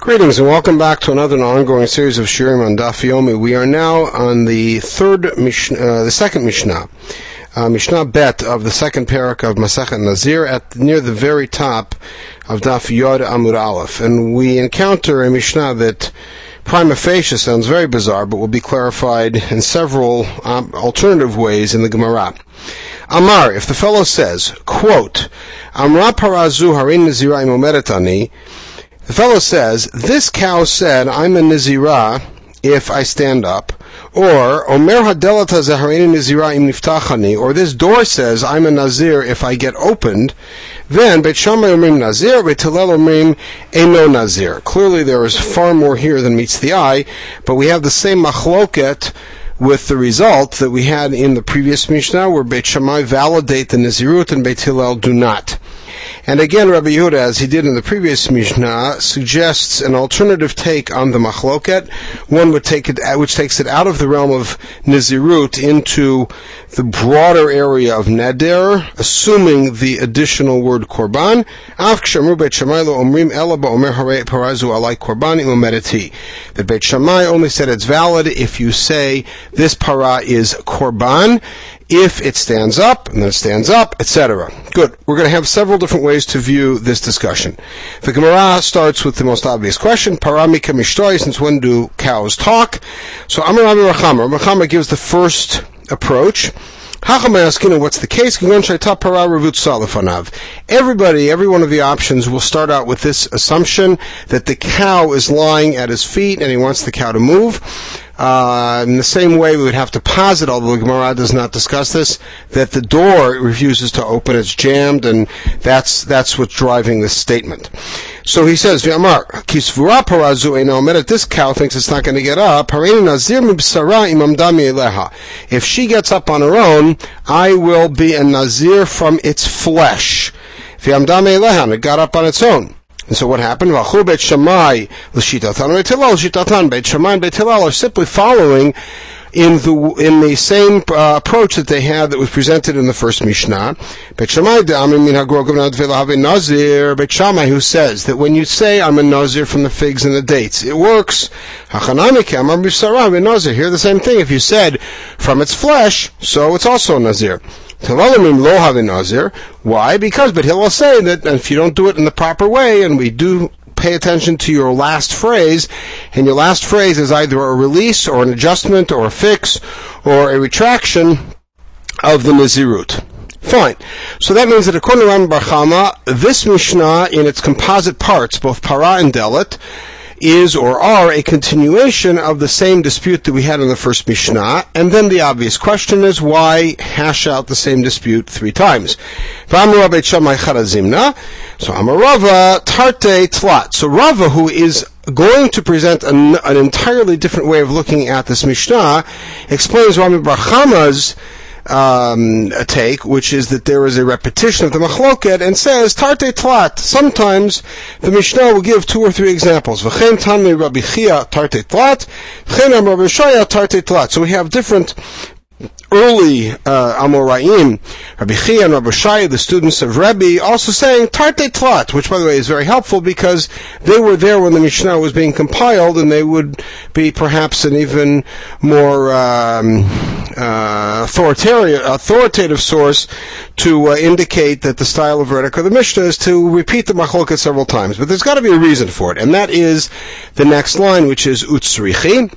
Greetings and welcome back to another ongoing series of Shirim on Daf Yomi. We are now on the third uh, the second Mishnah, uh, Mishnah Bet of the second parak of Masachet Nazir at near the very top of Daf Yod Amud Aleph, and we encounter a Mishnah that prima facie sounds very bizarre, but will be clarified in several um, alternative ways in the Gemara. Amar, if the fellow says, quote, Amra parazu harin nazira imomeretani, the fellow says, This cow said, I'm a Nizirah if I stand up. Or, Omer Hadelata Zaharini Nizirah im niftachani. Or this door says, I'm a Nazir if I get opened. Then, Beit Shammai Omrim Nazir, Beit Hillel Omrim Eno Nazir. Clearly there is far more here than meets the eye, but we have the same machloket with the result that we had in the previous Mishnah, where Beit Shammai validate the Nazirut and Beit Hillel do not. And again, Rabbi Yehuda, as he did in the previous Mishnah, suggests an alternative take on the machloket, one would take it, which takes it out of the realm of Nizirut into the broader area of Neder, assuming the additional word Korban. That Beit Shammai only said it's valid if you say this para is Korban, if it stands up, and then it stands up, etc. Good. We're going to have several different ways to view this discussion. The Gemara starts with the most obvious question, Paramika Mishtoi, since when do cows talk? So Amar Rami bar Chama, Rachama gives the first approach. What's the case? Everybody, every one of the options will start out with this assumption that the cow is lying at his feet and he wants the cow to move. Uh, in the same way, we would have to posit, although the Gemara does not discuss this, that the door refuses to open; it's jammed, and that's that's what's driving this statement. So he says, "V'amar kisvura parazu eno This cow thinks it's not going to get up. If she gets up on her own, I will be a nazir from its flesh. V'amdam It got up on its own. And so what happened? Vachu Bet Shammai l'shitatan Beit Hillel l'shitatan. Bet Shammai and Bet Hillel are simply following in the in the same uh, approach that they had that was presented in the first Mishnah. Bet Shammai Nazir. Bet Shammai who says that when you say I'm a Nazir from the figs and the dates, it works. Nazir. Here the same thing. If you said from its flesh, so it's also a Nazir. Why? Because, but he'll say that if you don't do it in the proper way, and we do pay attention to your last phrase, and your last phrase is either a release or an adjustment or a fix or a retraction of the Nazirut. Fine. So that means that according to Ram Barchama, this Mishnah in its composite parts, both para and delit, is or are a continuation of the same dispute that we had in the first Mishnah, and then the obvious question is why hash out the same dispute three times? So Amarava Tarte Tlat. So Rava, who is going to present an, an, entirely different way of looking at this Mishnah, explains Rami Barchama's um, take, which is that there is a repetition of the machloket and says tarte tlat. Sometimes the Mishnah will give two or three examples. V'chein tanmi Rabbi Chia tarte tlat, v'chein Rabbi Shaya tarte tlat. So we have different early uh, Amoraim, Rabbi Chia and Rabbi Shai, the students of Rebbe, also saying Tarte Tlat, which by the way is very helpful because they were there when the Mishnah was being compiled and they would be perhaps an even more um, uh, authoritative, authoritative source to uh, indicate that the style of Reddick of the Mishnah is to repeat the Machloket several times. But there's got to be a reason for it, and that is the next line, which is Utsrichi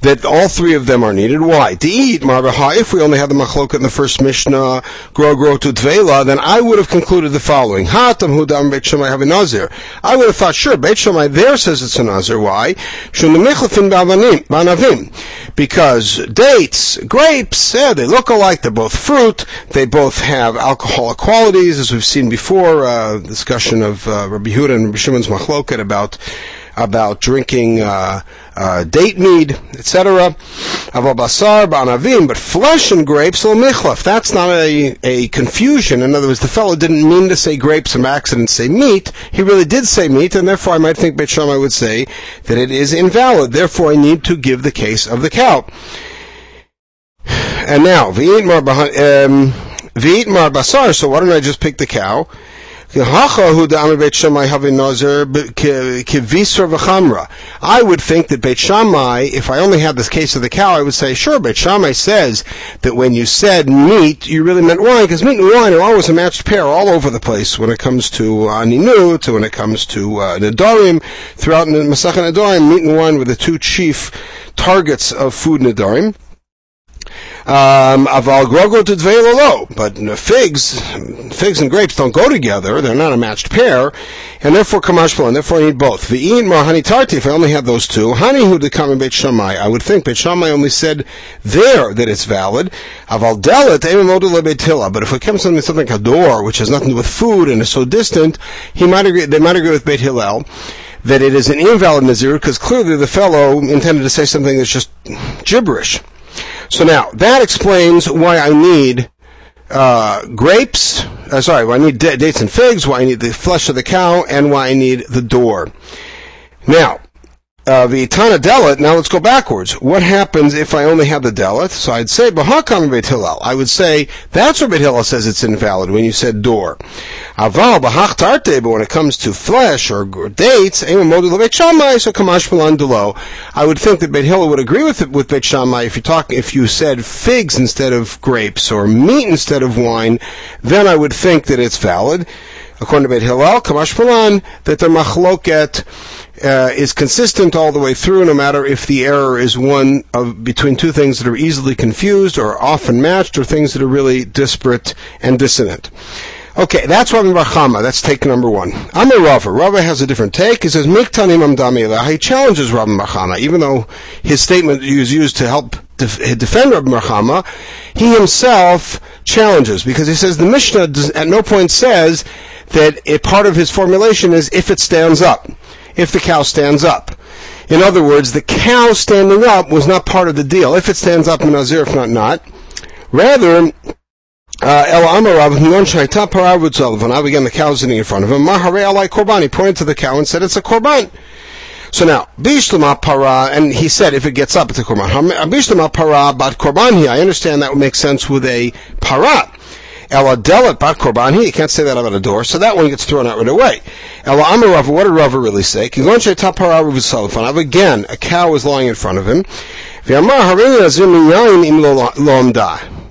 that all three of them are needed. Why? To eat marbaha. If we only had the machloket in the first Mishnah, grow grow to then I would have concluded the following: Hatam hudam beit Shammai have a nazir. I would have thought, sure, beit Shammai there says it's a nazir. Why? Because dates, grapes, yeah, they look alike. They're both fruit. They both have alcoholic qualities, as we've seen before. Uh, discussion of uh, Rabbi Yehuda and Rabbi Shimon's machloket about about drinking uh, uh, date mead, etc. Avabasar banavim, but flesh and grapes michlaf. That's not a, a confusion. In other words, the fellow didn't mean to say grapes from accident, say meat. He really did say meat, and therefore I might think Beit Shammai would say that it is invalid. Therefore, I need to give the case of the cow. And now, v'it mar um, basar. So why don't I just pick the cow? I would think that Beit Shammai, if I only had this case of the cow, I would say, sure, Beit Shammai says that when you said meat, you really meant wine, because meat and wine are always a matched pair all over the place when it comes to uh, to when it comes to uh, Nadarim. Throughout Masachet Nedarim, meat and wine were the two chief targets of food Nadarim. Um, aval grogo to but figs, figs and grapes don't go together. They're not a matched pair, and therefore kamashpal, and therefore I need both. V'in mar honey tarti. If I only had those two, honey who come in Beit Shammai. I would think Beit Shammai only said there that it's valid. Aval delet But if it comes to something door, which has nothing to do with food and is so distant, he might agree. They might agree with Beit Hillel that it is an invalid nazir because clearly the fellow intended to say something that's just gibberish. So now that explains why I need uh, grapes. Uh, sorry, why I need dates and figs. Why I need the flesh of the cow, and why I need the door. Now, uh, the Tana Delit, now let's go backwards. What happens if I only have the Delit? So I'd say, Bahakam Beit Hillel. I would say, that's where Beit Hillel says it's invalid when you said door. Aval Bahach Tarte, but when it comes to flesh or, dates, so. I would think that Beit Hillel would agree with it, with Beit Shammai if you talk, if you said figs instead of grapes or meat instead of wine, then I would think that it's valid. According to Beit Hillel, Kamash that the machloket, uh, is consistent all the way through, no matter if the error is one of between two things that are easily confused or often matched, or things that are really disparate and dissonant. Okay, that's Rabbi Barchama. That's take number one. Amir Rava. Rava has a different take. He says, Miktanim Amdami He challenges Rabbi Barchama, even though his statement is used to help def- defend Rabbi Barchama, he himself challenges, because he says the Mishnah does, at no point says that a part of his formulation is if it stands up if the cow stands up. In other words, the cow standing up was not part of the deal. If it stands up, Nazir, if not, not. Rather, uh, El Amarav Hinon Shaita Paravut Zalvan. Again, the cow sitting in front of him. Mahare Alai Korban. He pointed to the cow and said, it's a Korban. So now, Bishlama Para, and he said if it gets up, it's a Korban. Bishlama Para Bat Korban. I understand that would make sense with a Para. Ella delet bat korban. You can't say that about a door, so that one gets thrown out right away. Ella amar Rava. What did Rava really say? Again, a cow was lying in front of him.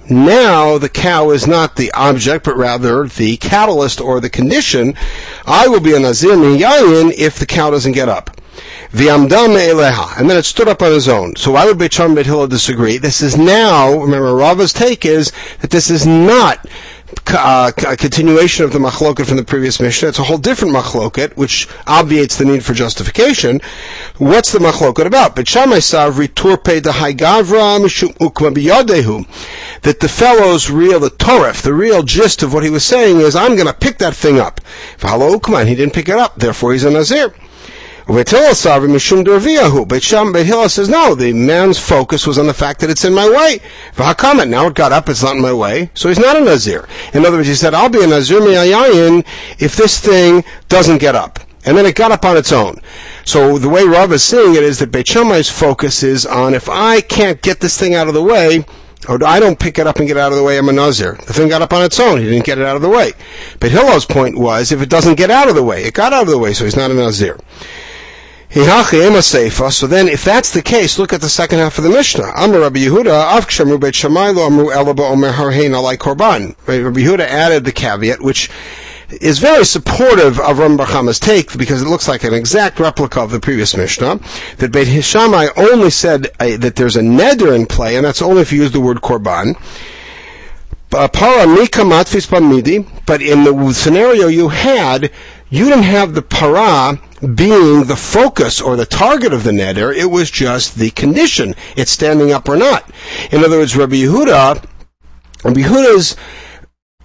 Now the cow is not the object, but rather the catalyst or the condition. I will be a nazir yayin if the cow doesn't get up. And then it stood up on its own. So why would Beit Shammai Beit disagree? This is now, remember, Rava's take is that this is not uh, a continuation of the machloket from the previous Mishnah. It's a whole different machloket, which obviates the need for justification. What's the machloket about? That the fellow's real, the Toref, the real gist of what he was saying is, I'm going to pick that thing up. He didn't pick it up, therefore he's a Nazir. Beit Hillel says, no, the man's focus was on the fact that it's in my way. V'hakamet, now it got up, it's not in my way, so he's not a Nazir. In other words, he said, I'll be a Nazir mi'ayayin if this thing doesn't get up. And then it got up on its own. So the way Rav is seeing it is that Beit focus is on if I can't get this thing out of the way, or I don't pick it up and get out of the way, I'm a Nazir. The thing got up on its own. He didn't get it out of the way. But Hillel's point was, if it doesn't get out of the way, it got out of the way, so he's not a Nazir. So then, if that's the case, look at the second half of the Mishnah. Amr Rabbi Yehuda, Amru Omer Alai Korban. Rabbi Yehuda added the caveat, which is very supportive of Ram Barchama's take because it looks like an exact replica of the previous Mishnah. That Beit Shammai only said uh, that there's a neder in play, and that's only if you use the word korban. Uh, but in the scenario you had, you didn't have the para being the focus or the target of the neder, it was just the condition, it's standing up or not. In other words, Rabbi Yehuda, Rabbi Yehuda's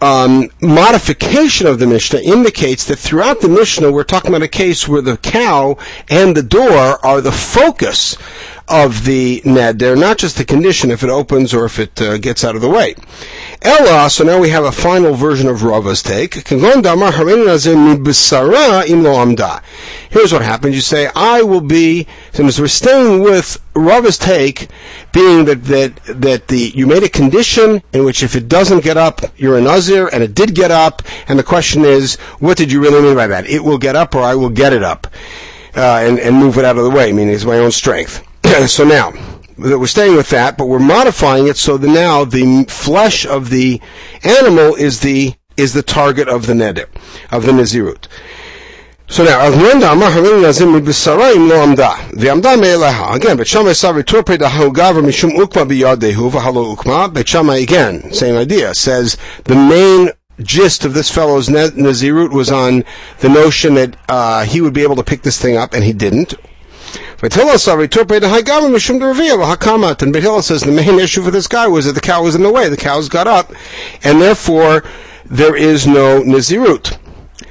um, modification of the Mishnah indicates that throughout the Mishnah we're talking about a case where the cow and the door are the focus of the neder, not just the condition if it opens or if it uh, gets out of the way. Ella, so now we have a final version of Rava's take. Here's what happens. You say, I will be, since we're staying with Rava's take, being that, that, that the, you made a condition in which if it doesn't get up, you're a Nazir, and it did get up, and the question is, what did you really mean by that? It will get up or I will get it up. Uh, and, and move it out of the way, meaning it's my own strength. So now, that we're staying with that, but we're modifying it so that now the flesh of the animal is the is the target of the neder, of the nazirut. So now, Me'eleha. Again, Shammai again, same idea, says the main gist of this fellow's Nazirut was on the notion that uh, he would be able to pick this thing up, and he didn't. And Beit Hillel says the main issue for this guy was that the cow was in the way. The cows got up, and therefore there is no Nazirut.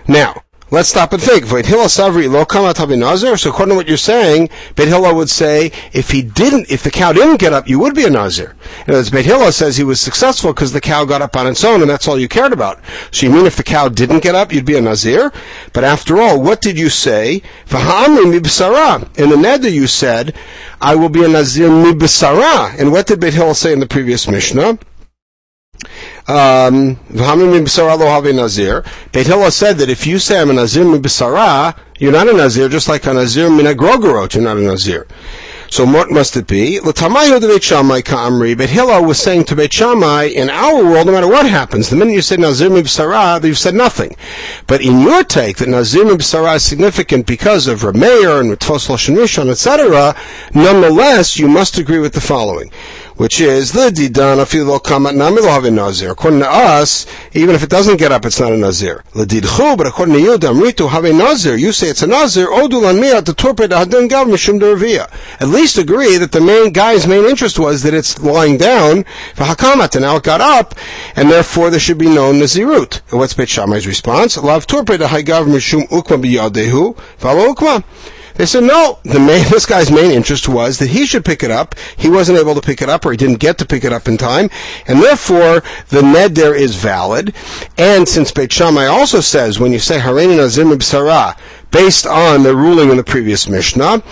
Now, Let's stop and think. So according to what you're saying, Beit Hillel would say, if he didn't, if the cow didn't get up, you would be a Nazir. And as Beit Hillel says, he was successful because the cow got up on its own, and that's all you cared about. So you mean if the cow didn't get up, you'd be a Nazir? But after all, what did you say? In the Neder you said, I will be a Nazir mibisara. And what did Beit Hillel say in the previous Mishnah? Um. Beit Hillel said that if you say I'm a Nazir Mibisara, you're not a Nazir, just like a Nazir Minagrogorot, you're not a Nazir. So what must it be? L'tamayu de Beit Hillel was saying to Beit Shammai, in our world, no matter what happens, the minute you say Nazir Mibisara, you've said nothing. But in your take, that Nazir Mibisara is significant because of Rameir and Ritfos Lashon Rishon, etc., nonetheless, you must agree with the following which is the didan afilo kamat nami nazir. According to us, even if it doesn't get up, it's not a nazir. Ledidchu, but according to you, damritu have nazir. You say it's a nazir. Odulan miyat the torped hadin gav mishum dervia. At least agree that the main guy's main interest was that it's lying down for hakamat, and now it got up, and therefore there should be no nazirut. And what's Beit Shammai's response? Lav torped hagav mishum ukma biyadehu, follow ukma. They said, no, the main, this guy's main interest was that he should pick it up. He wasn't able to pick it up or he didn't get to pick it up in time. And therefore, the Ned there is valid. And since Beit Shammai also says, when you say Harein Nazim B'Sarah, based on the ruling in the previous Mishnah,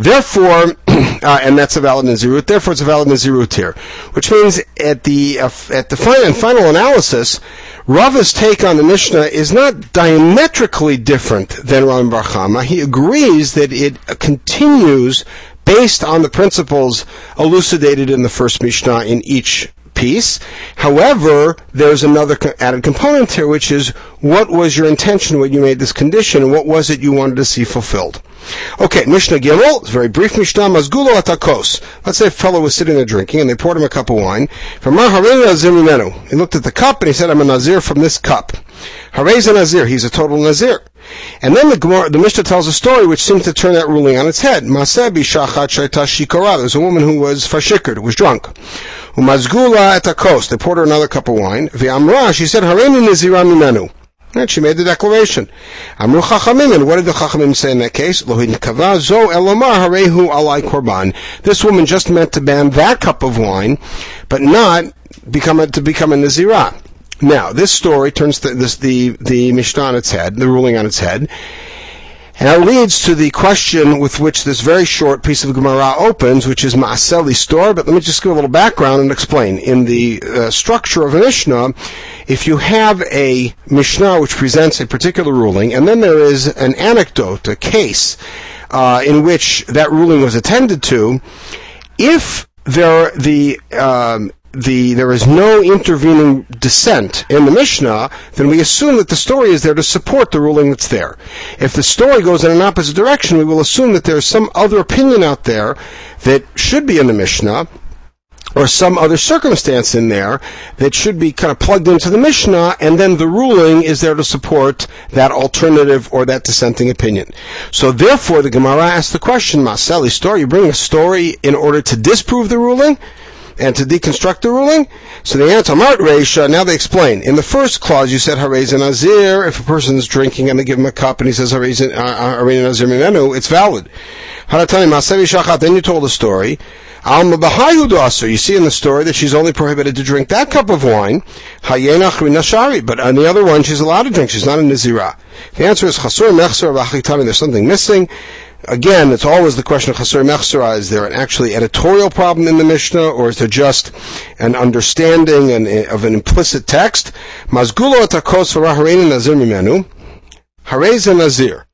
Therefore, uh, and that's a valid Nazirut, therefore it's a valid Nazirut here. Which means at the, uh, at the final, final analysis, Rava's take on the Mishnah is not diametrically different than Ram Bar Chama. He agrees that it continues based on the principles elucidated in the first Mishnah in each piece. However, there's another added component here, which is what was your intention when you made this condition, and what was it you wanted to see fulfilled? Okay, Mishnah Gimel, very brief Mishnah, Mazgulo atakos. Let's say a fellow was sitting there drinking, and they poured him a cup of wine. From He looked at the cup, and he said, I'm a Nazir from this cup. Harez a Nazir, he's a total Nazir. And then the, the Mishnah tells a story which seems to turn that ruling on its head. Masebi shachat. There's a woman who was fashikard, was drunk. Umazgula at a They poured her another cup of wine. V'amra, she said, Hareni Nazira mimenu. And she made the declaration. Amru Chachamim, and what did the Chachamim say in that case? Kava zo elomar harehu alai korban. This woman just meant to ban that cup of wine, but not become a, to become a Nazirah. Now, this story turns the, this, the, the Mishnah on its head, the ruling on its head, and that leads to the question with which this very short piece of Gemara opens, which is Ma'aseli store. But let me just give a little background and explain. In the uh, structure of a Mishnah, if you have a Mishnah which presents a particular ruling, and then there is an anecdote, a case, uh, in which that ruling was attended to, if there the um, the there is no intervening dissent in the Mishnah, then we assume that the story is there to support the ruling that's there. If the story goes in an opposite direction, we will assume that there's some other opinion out there that should be in the Mishnah, or some other circumstance in there that should be kind of plugged into the Mishnah, and then the ruling is there to support that alternative or that dissenting opinion. So therefore, the Gemara asks the question, Maseli story, you bring a story in order to disprove the ruling? And to deconstruct the ruling? So the answer, Mart Reisha, now they explain. In the first clause, you said Harez and Azir. If a person is drinking and they give him a cup and he says Harez and uh, uh, Mimenu, it's valid. Then you told a story. You see in the story that she's only prohibited to drink that cup of wine. But on the other one, she's allowed to drink. She's not a Nazira. The answer is Chasur Mechsar There's something missing. Again, it's always the question of Chasur Mechsara. Is there an actually editorial problem in the Mishnah, or is there just an understanding and, eh, of an implicit text? Mazgulo atakos nazir mimenu. Harez nazir.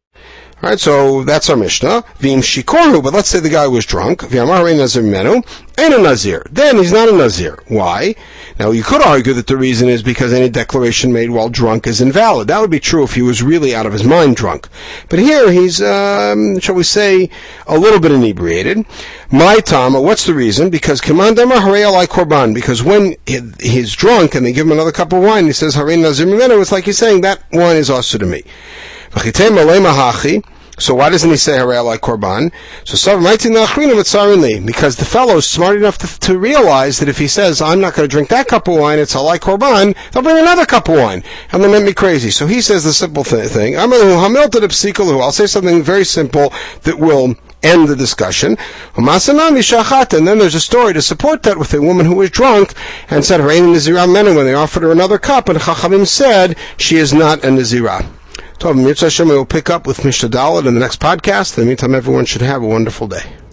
Right, so that's our Mishnah. Vim shikorhu, but let's say the guy was drunk. V'amar nazir menu, ain't a nazir. Then he's not a nazir. Why? Now you could argue that the reason is because any declaration made while drunk is invalid. That would be true if he was really out of his mind drunk. But here he's, um, shall we say, a little bit inebriated. My Tama, what's the reason? Because Hare like Korban. Because when he's drunk and they give him another cup of wine, he says Hare nazir menu. It's like he's saying that wine is also to me. So why doesn't he say Harei Korban? So because the fellow is smart enough to, to, realize that if he says, I'm not going to drink that cup of wine, it's like Korban, they'll bring another cup of wine. And they make me crazy. So he says the simple th- thing. I'll say something very simple that will end the discussion. And then there's a story to support that with a woman who was drunk and said, when they offered her another cup, and Chachamim said, she is not a Nazirah. Tov, Mitzvah Hashem, we will pick up with Mishnah Dalet in the next podcast. In the meantime, everyone should have a wonderful day.